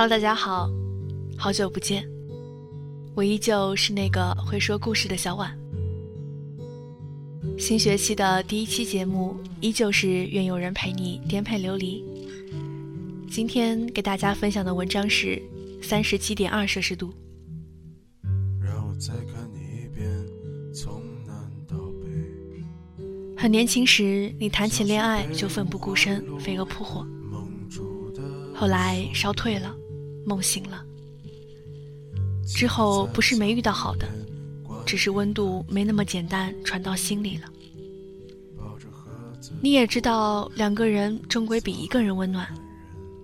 Hello，大家好，好久不见，我依旧是那个会说故事的小婉。新学期的第一期节目依旧是愿有人陪你颠沛流离。今天给大家分享的文章是三十七点二摄氏度。让我再看你一遍，从南到北很年轻时，你谈起恋爱就奋不顾身，飞蛾扑火。后来烧退了，梦醒了。之后不是没遇到好的，只是温度没那么简单传到心里了。你也知道，两个人终归比一个人温暖，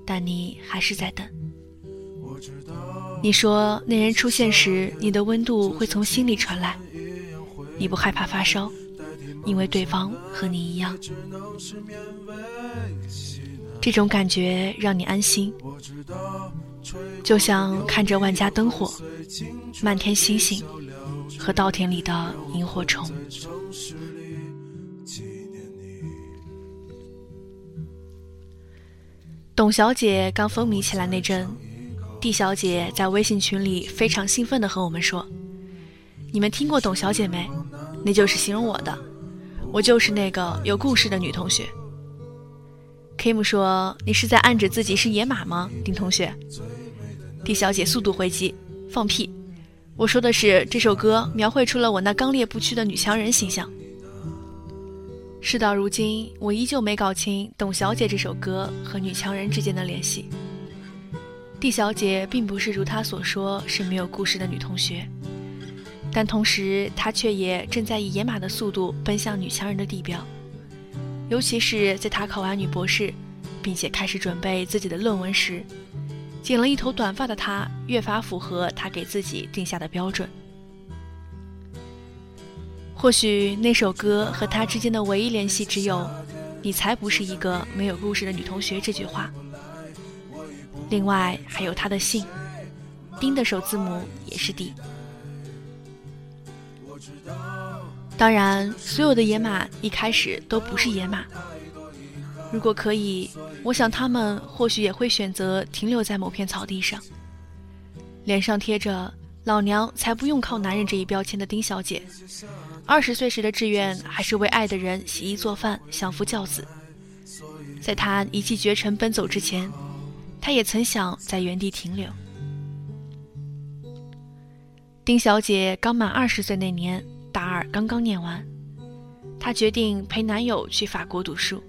但你还是在等。你说那人出现时，你的温度会从心里传来，你不害怕发烧，因为对方和你一样。这种感觉让你安心，就像看着万家灯火、漫天星星和稻田里的萤火虫。董小姐刚风靡起来那阵，蒂小姐在微信群里非常兴奋地和我们说：“你们听过董小姐没？那就是形容我的，我就是那个有故事的女同学。” Kim 说：“你是在暗指自己是野马吗，丁同学？”狄小姐速度回击：“放屁！我说的是这首歌描绘出了我那刚烈不屈的女强人形象。”事到如今，我依旧没搞清董小姐这首歌和女强人之间的联系。狄小姐并不是如她所说是没有故事的女同学，但同时她却也正在以野马的速度奔向女强人的地标。尤其是在她考完女博士，并且开始准备自己的论文时，剪了一头短发的他越发符合他给自己定下的标准。或许那首歌和他之间的唯一联系只有“你才不是一个没有故事的女同学”这句话。另外还有他的姓，丁的首字母也是 D。当然，所有的野马一开始都不是野马。如果可以，我想他们或许也会选择停留在某片草地上，脸上贴着“老娘才不用靠男人”这一标签的丁小姐，二十岁时的志愿还是为爱的人洗衣做饭、相夫教子。在她一骑绝尘奔走之前，她也曾想在原地停留。丁小姐刚满二十岁那年。大二刚刚念完，她决定陪男友去法国读书。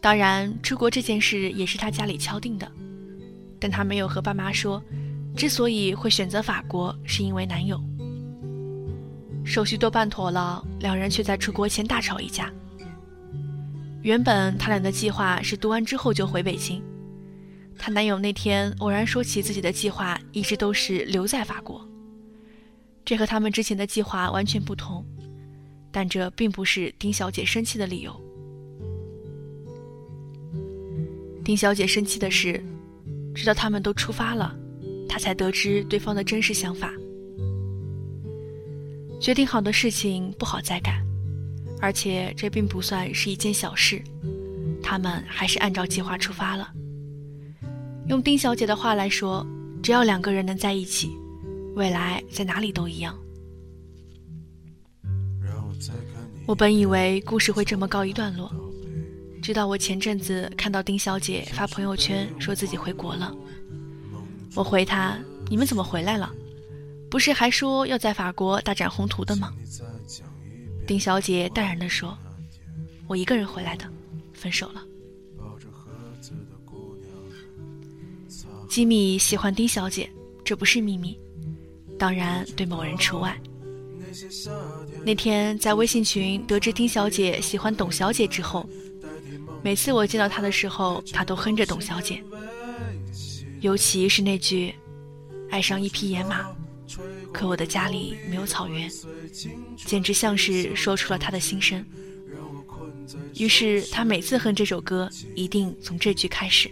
当然，出国这件事也是她家里敲定的，但她没有和爸妈说，之所以会选择法国，是因为男友。手续都办妥了，两人却在出国前大吵一架。原本他俩的计划是读完之后就回北京，她男友那天偶然说起自己的计划，一直都是留在法国。这和他们之前的计划完全不同，但这并不是丁小姐生气的理由。丁小姐生气的是，直到他们都出发了，她才得知对方的真实想法。决定好的事情不好再改，而且这并不算是一件小事，他们还是按照计划出发了。用丁小姐的话来说，只要两个人能在一起。未来在哪里都一样。我本以为故事会这么告一段落，直到我前阵子看到丁小姐发朋友圈说自己回国了。我回她：“你们怎么回来了？不是还说要在法国大展宏图的吗？”丁小姐淡然地说：“我一个人回来的，分手了。”吉米喜欢丁小姐，这不是秘密。当然，对某人除外。那天在微信群得知丁小姐喜欢董小姐之后，每次我见到他的时候，他都哼着董小姐。尤其是那句“爱上一匹野马，可我的家里没有草原”，简直像是说出了他的心声。于是他每次哼这首歌，一定从这句开始。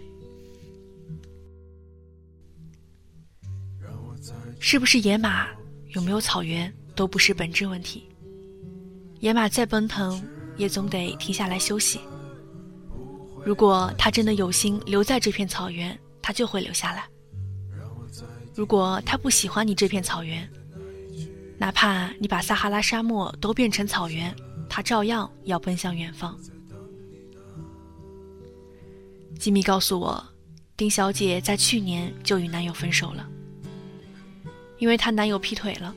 是不是野马，有没有草原，都不是本质问题。野马再奔腾，也总得停下来休息。如果他真的有心留在这片草原，他就会留下来。如果他不喜欢你这片草原，哪怕你把撒哈拉沙漠都变成草原，他照样要奔向远方。吉米告诉我，丁小姐在去年就与男友分手了，因为她男友劈腿了。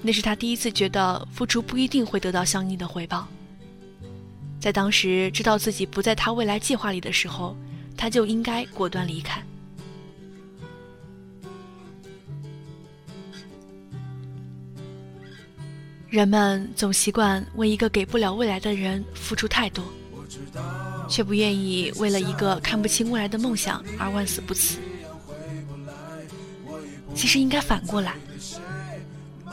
那是她第一次觉得付出不一定会得到相应的回报。在当时知道自己不在他未来计划里的时候，他就应该果断离开。人们总习惯为一个给不了未来的人付出太多，却不愿意为了一个看不清未来的梦想而万死不辞。其实应该反过来，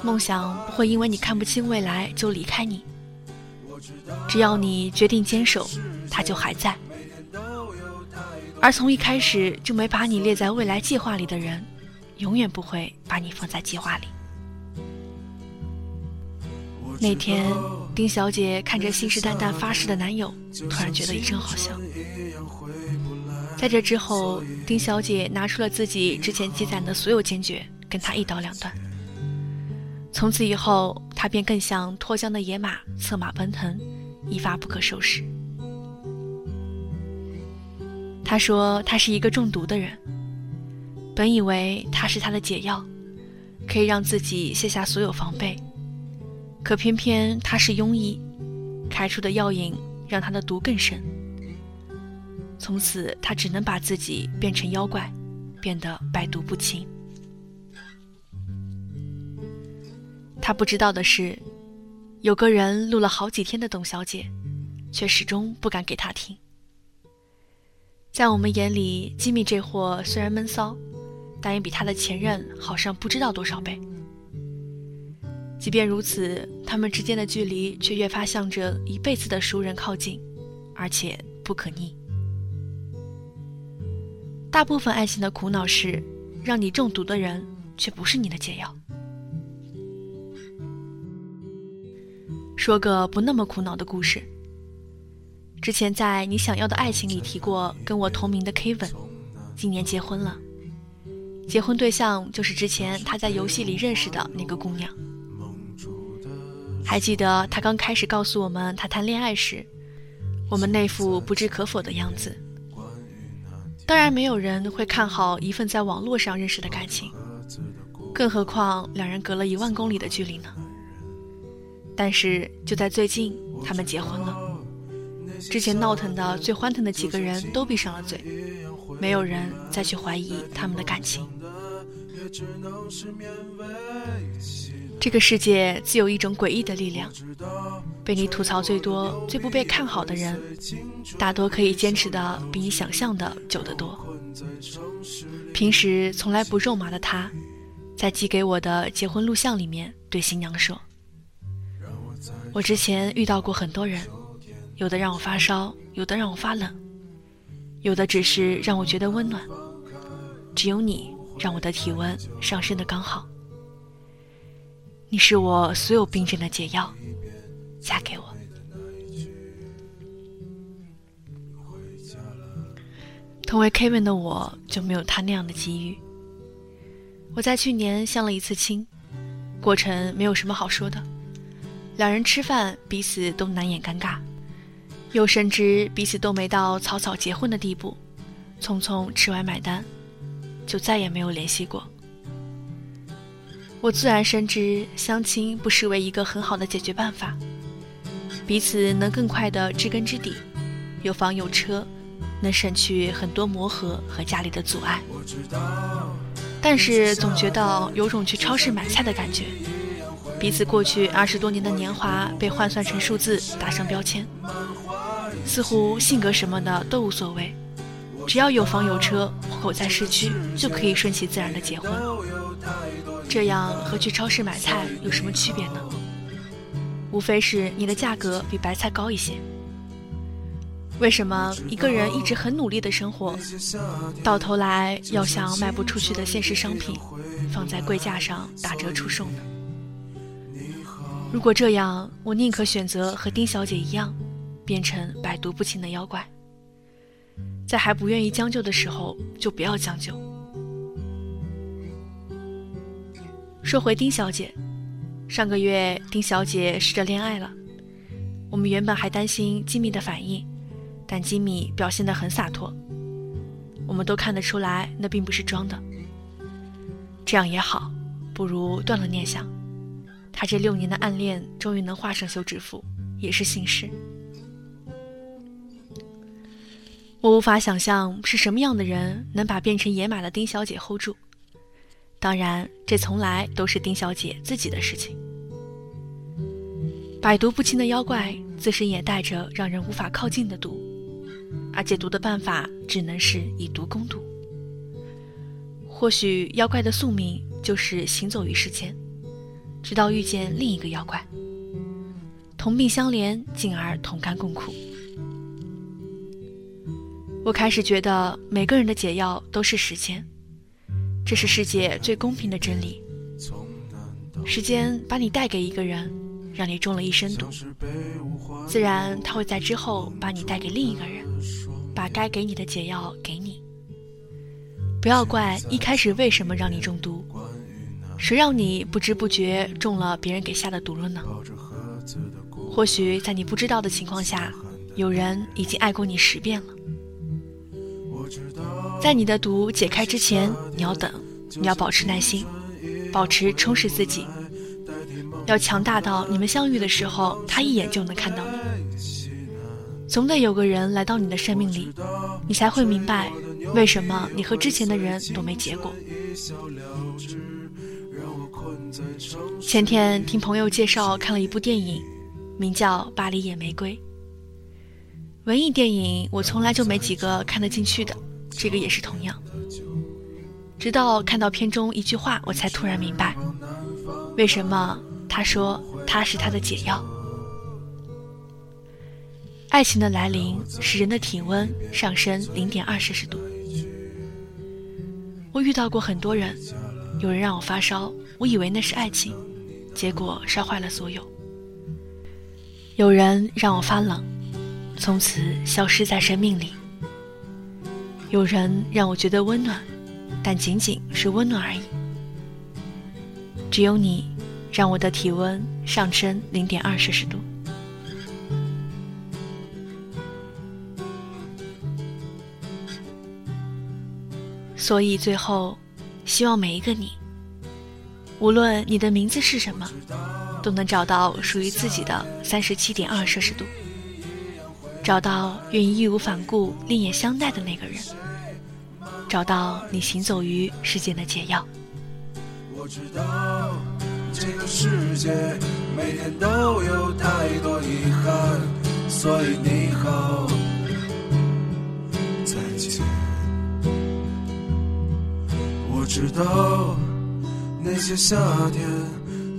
梦想不会因为你看不清未来就离开你。只要你决定坚守，它就还在。而从一开始就没把你列在未来计划里的人，永远不会把你放在计划里。那天，丁小姐看着信誓旦旦发誓的男友，突然觉得一阵好笑。在这之后，丁小姐拿出了自己之前积攒的所有坚决，跟他一刀两断。从此以后，他便更像脱缰的野马，策马奔腾。一发不可收拾。他说他是一个中毒的人，本以为他是他的解药，可以让自己卸下所有防备，可偏偏他是庸医，开出的药引让他的毒更深。从此他只能把自己变成妖怪，变得百毒不侵。他不知道的是。有个人录了好几天的董小姐，却始终不敢给他听。在我们眼里，吉米这货虽然闷骚，但也比他的前任好上不知道多少倍。即便如此，他们之间的距离却越发向着一辈子的熟人靠近，而且不可逆。大部分爱情的苦恼是，让你中毒的人却不是你的解药。说个不那么苦恼的故事。之前在你想要的爱情里提过，跟我同名的 Kevin，今年结婚了。结婚对象就是之前他在游戏里认识的那个姑娘。还记得他刚开始告诉我们他谈恋爱时，我们那副不置可否的样子。当然，没有人会看好一份在网络上认识的感情，更何况两人隔了一万公里的距离呢？但是就在最近，他们结婚了。之前闹腾的最欢腾的几个人都闭上了嘴，没有人再去怀疑他们的感情。这个世界自有一种诡异的力量，被你吐槽最多、最不被看好的人，大多可以坚持的比你想象的久得多。平时从来不肉麻的他，在寄给我的结婚录像里面对新娘说。我之前遇到过很多人，有的让我发烧，有的让我发冷，有的只是让我觉得温暖，只有你让我的体温上升的刚好。你是我所有病症的解药，嫁给我。同为 Kevin 的我就没有他那样的机遇。我在去年相了一次亲，过程没有什么好说的。两人吃饭，彼此都难掩尴尬，又深知彼此都没到草草结婚的地步，匆匆吃完买单，就再也没有联系过。我自然深知相亲不失为一个很好的解决办法，彼此能更快的知根知底，有房有车，能省去很多磨合和家里的阻碍。但是总觉得有种去超市买菜的感觉。彼此过去二十多年的年华被换算成数字，打上标签，似乎性格什么的都无所谓，只要有房有车，户口在市区，就可以顺其自然的结婚。这样和去超市买菜有什么区别呢？无非是你的价格比白菜高一些。为什么一个人一直很努力的生活，到头来要像卖不出去的现实商品放在柜架上打折出售呢？如果这样，我宁可选择和丁小姐一样，变成百毒不侵的妖怪。在还不愿意将就的时候，就不要将就。说回丁小姐，上个月丁小姐试着恋爱了，我们原本还担心吉米的反应，但吉米表现得很洒脱，我们都看得出来那并不是装的。这样也好，不如断了念想。他这六年的暗恋终于能画上休止符，也是幸事。我无法想象是什么样的人能把变成野马的丁小姐 hold 住。当然，这从来都是丁小姐自己的事情。百毒不侵的妖怪自身也带着让人无法靠近的毒，而解毒的办法只能是以毒攻毒。或许妖怪的宿命就是行走于世间，直到遇见另一个妖怪，同病相怜，进而同甘共苦。我开始觉得每个人的解药都是时间，这是世界最公平的真理。时间把你带给一个人，让你中了一身毒，自然他会在之后把你带给另一个人，把该给你的解药给你。不要怪一开始为什么让你中毒，谁让你不知不觉中了别人给下的毒了呢？或许在你不知道的情况下，有人已经爱过你十遍了。在你的毒解开之前，你要等，你要保持耐心，保持充实自己，要强大到你们相遇的时候，他一眼就能看到你。总得有个人来到你的生命里，你才会明白为什么你和之前的人都没结果。前天听朋友介绍看了一部电影，名叫《巴黎野玫瑰》。文艺电影我从来就没几个看得进去的。这个也是同样，直到看到片中一句话，我才突然明白，为什么他说他是他的解药。爱情的来临使人的体温上升零点二摄氏度。我遇到过很多人，有人让我发烧，我以为那是爱情，结果烧坏了所有；有人让我发冷，从此消失在生命里。有人让我觉得温暖，但仅仅是温暖而已。只有你，让我的体温上升零点二摄氏度。所以最后，希望每一个你，无论你的名字是什么，都能找到属于自己的三十七点二摄氏度。找到愿意义无反顾另眼相待的那个人，找到你行走于世间的解药。我知道这个世界每天都有太多遗憾，所以你好，知道那些夏天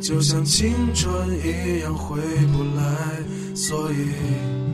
就像青春一样回不来，所以。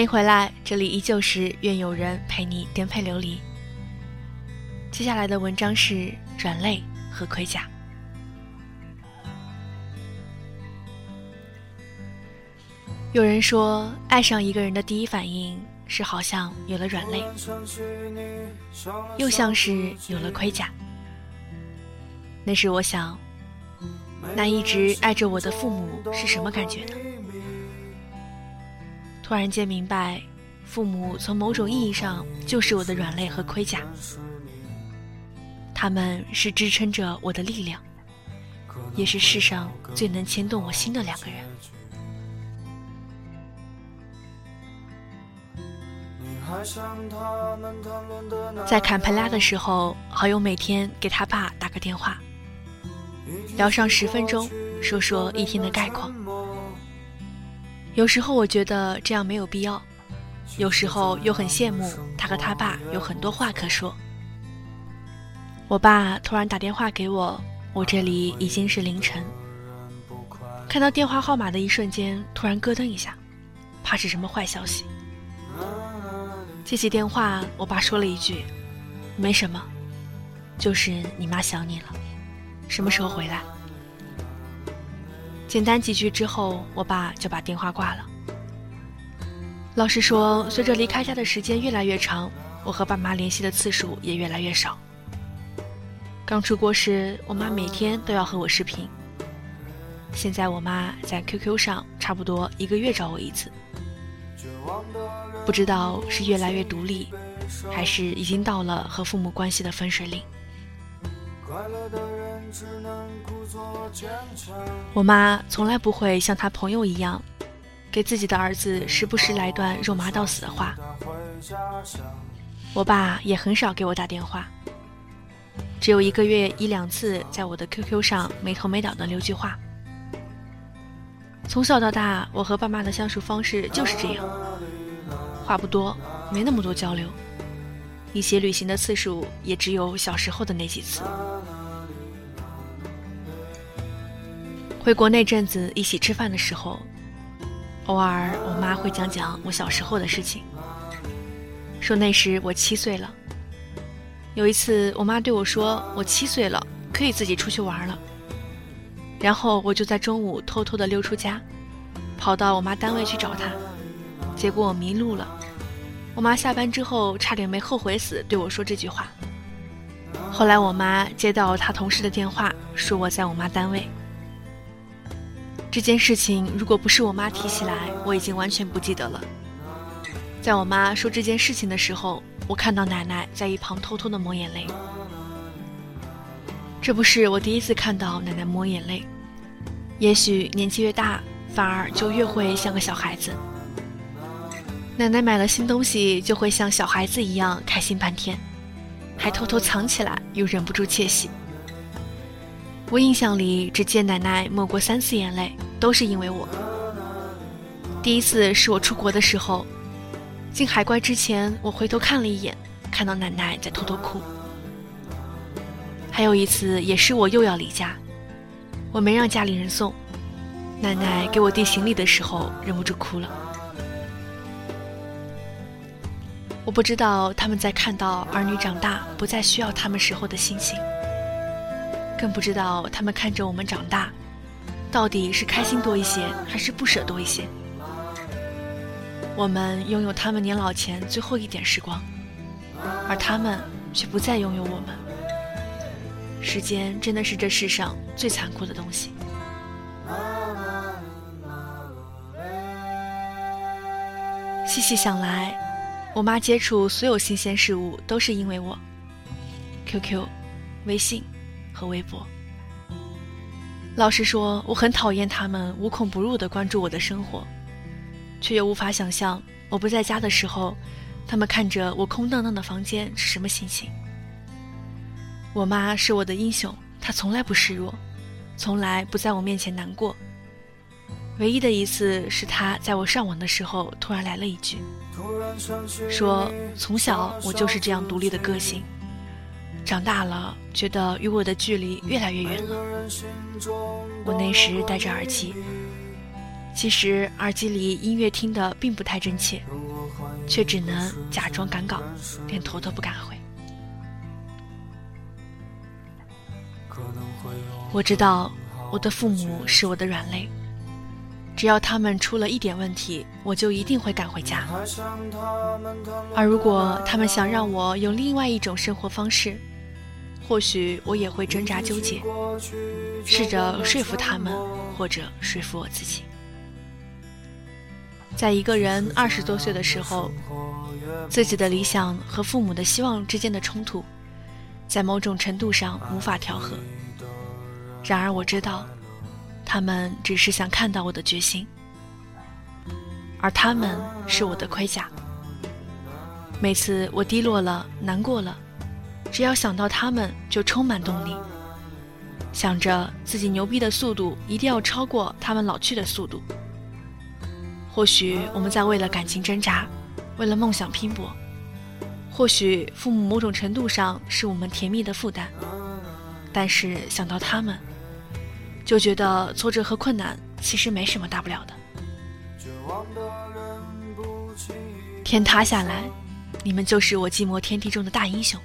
欢迎回来，这里依旧是愿有人陪你颠沛流离。接下来的文章是软肋和盔甲。有人说，爱上一个人的第一反应是好像有了软肋，又像是有了盔甲。那时我想，那一直爱着我的父母是什么感觉呢？突然间明白，父母从某种意义上就是我的软肋和盔甲。他们是支撑着我的力量，也是世上最能牵动我心的两个人。在坎培拉的时候，好友每天给他爸打个电话，聊上十分钟，说说一天的概况。有时候我觉得这样没有必要，有时候又很羡慕他和他爸有很多话可说。我爸突然打电话给我，我这里已经是凌晨。看到电话号码的一瞬间，突然咯噔一下，怕是什么坏消息。接起电话，我爸说了一句：“没什么，就是你妈想你了，什么时候回来？”简单几句之后，我爸就把电话挂了。老实说，随着离开家的时间越来越长，我和爸妈联系的次数也越来越少。刚出国时，我妈每天都要和我视频。现在我妈在 QQ 上差不多一个月找我一次。不知道是越来越独立，还是已经到了和父母关系的分水岭。我妈从来不会像她朋友一样，给自己的儿子时不时来段肉麻到死的话。我爸也很少给我打电话。只有一个月一两次，在我的 QQ 上没头没脑的留句话。从小到大，我和爸妈的相处方式就是这样，话不多，没那么多交流，一起旅行的次数也只有小时候的那几次。回国那阵子，一起吃饭的时候，偶尔我妈会讲讲我小时候的事情，说那时我七岁了。有一次，我妈对我说：“我七岁了，可以自己出去玩了。”然后我就在中午偷偷的溜出家，跑到我妈单位去找她，结果我迷路了。我妈下班之后差点没后悔死，对我说这句话。后来我妈接到她同事的电话，说我在我妈单位。这件事情如果不是我妈提起来，我已经完全不记得了。在我妈说这件事情的时候。我看到奶奶在一旁偷偷的抹眼泪，这不是我第一次看到奶奶抹眼泪。也许年纪越大，反而就越会像个小孩子。奶奶买了新东西，就会像小孩子一样开心半天，还偷偷藏起来，又忍不住窃喜。我印象里只见奶奶抹过三次眼泪，都是因为我。第一次是我出国的时候。进海关之前，我回头看了一眼，看到奶奶在偷偷哭。还有一次，也是我又要离家，我没让家里人送，奶奶给我递行李的时候，忍不住哭了。我不知道他们在看到儿女长大不再需要他们时候的心情，更不知道他们看着我们长大，到底是开心多一些，还是不舍多一些。我们拥有他们年老前最后一点时光，而他们却不再拥有我们。时间真的是这世上最残酷的东西。细细想来，我妈接触所有新鲜事物都是因为我。QQ、微信和微博。老实说，我很讨厌他们无孔不入的关注我的生活。却又无法想象，我不在家的时候，他们看着我空荡荡的房间是什么心情。我妈是我的英雄，她从来不示弱，从来不在我面前难过。唯一的一次是她在我上网的时候突然来了一句，说从小我就是这样独立的个性，长大了觉得与我的距离越来越远了。我那时戴着耳机。其实耳机里音乐听的并不太真切，却只能假装赶稿，连头都不敢回。我知道我的父母是我的软肋，只要他们出了一点问题，我就一定会赶回家。而如果他们想让我有另外一种生活方式，或许我也会挣扎纠结，试着说服他们，或者说服我自己。在一个人二十多岁的时候，自己的理想和父母的希望之间的冲突，在某种程度上无法调和。然而我知道，他们只是想看到我的决心，而他们是我的盔甲。每次我低落了、难过了，只要想到他们，就充满动力，想着自己牛逼的速度一定要超过他们老去的速度。或许我们在为了感情挣扎，为了梦想拼搏；或许父母某种程度上是我们甜蜜的负担，但是想到他们，就觉得挫折和困难其实没什么大不了的。天塌下来。你们就是我寂寞天地中的大英雄。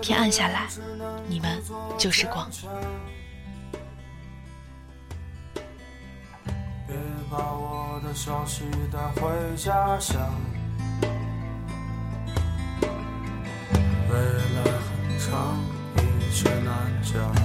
天暗下来，你们就是光。别把我的消息带回家乡，未来很长，一切难讲。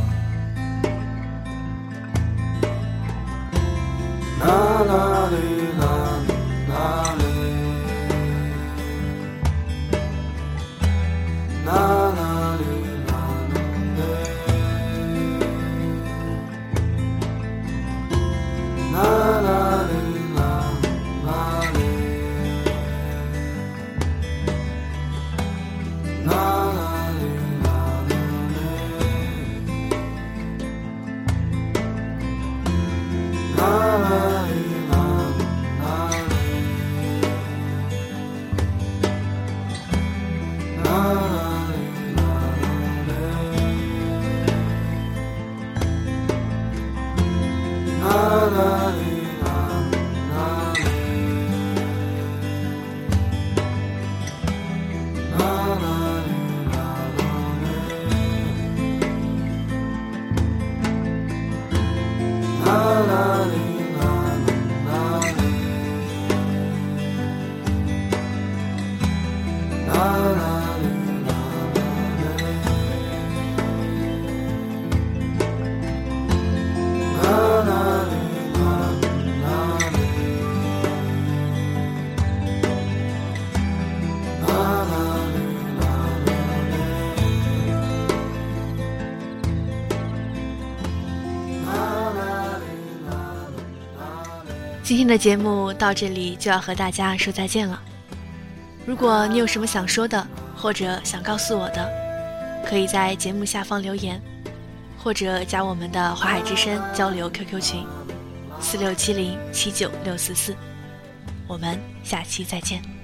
今天的节目到这里就要和大家说再见了。如果你有什么想说的，或者想告诉我的，可以在节目下方留言，或者加我们的华海之声交流 QQ 群：四六七零七九六四四。我们下期再见。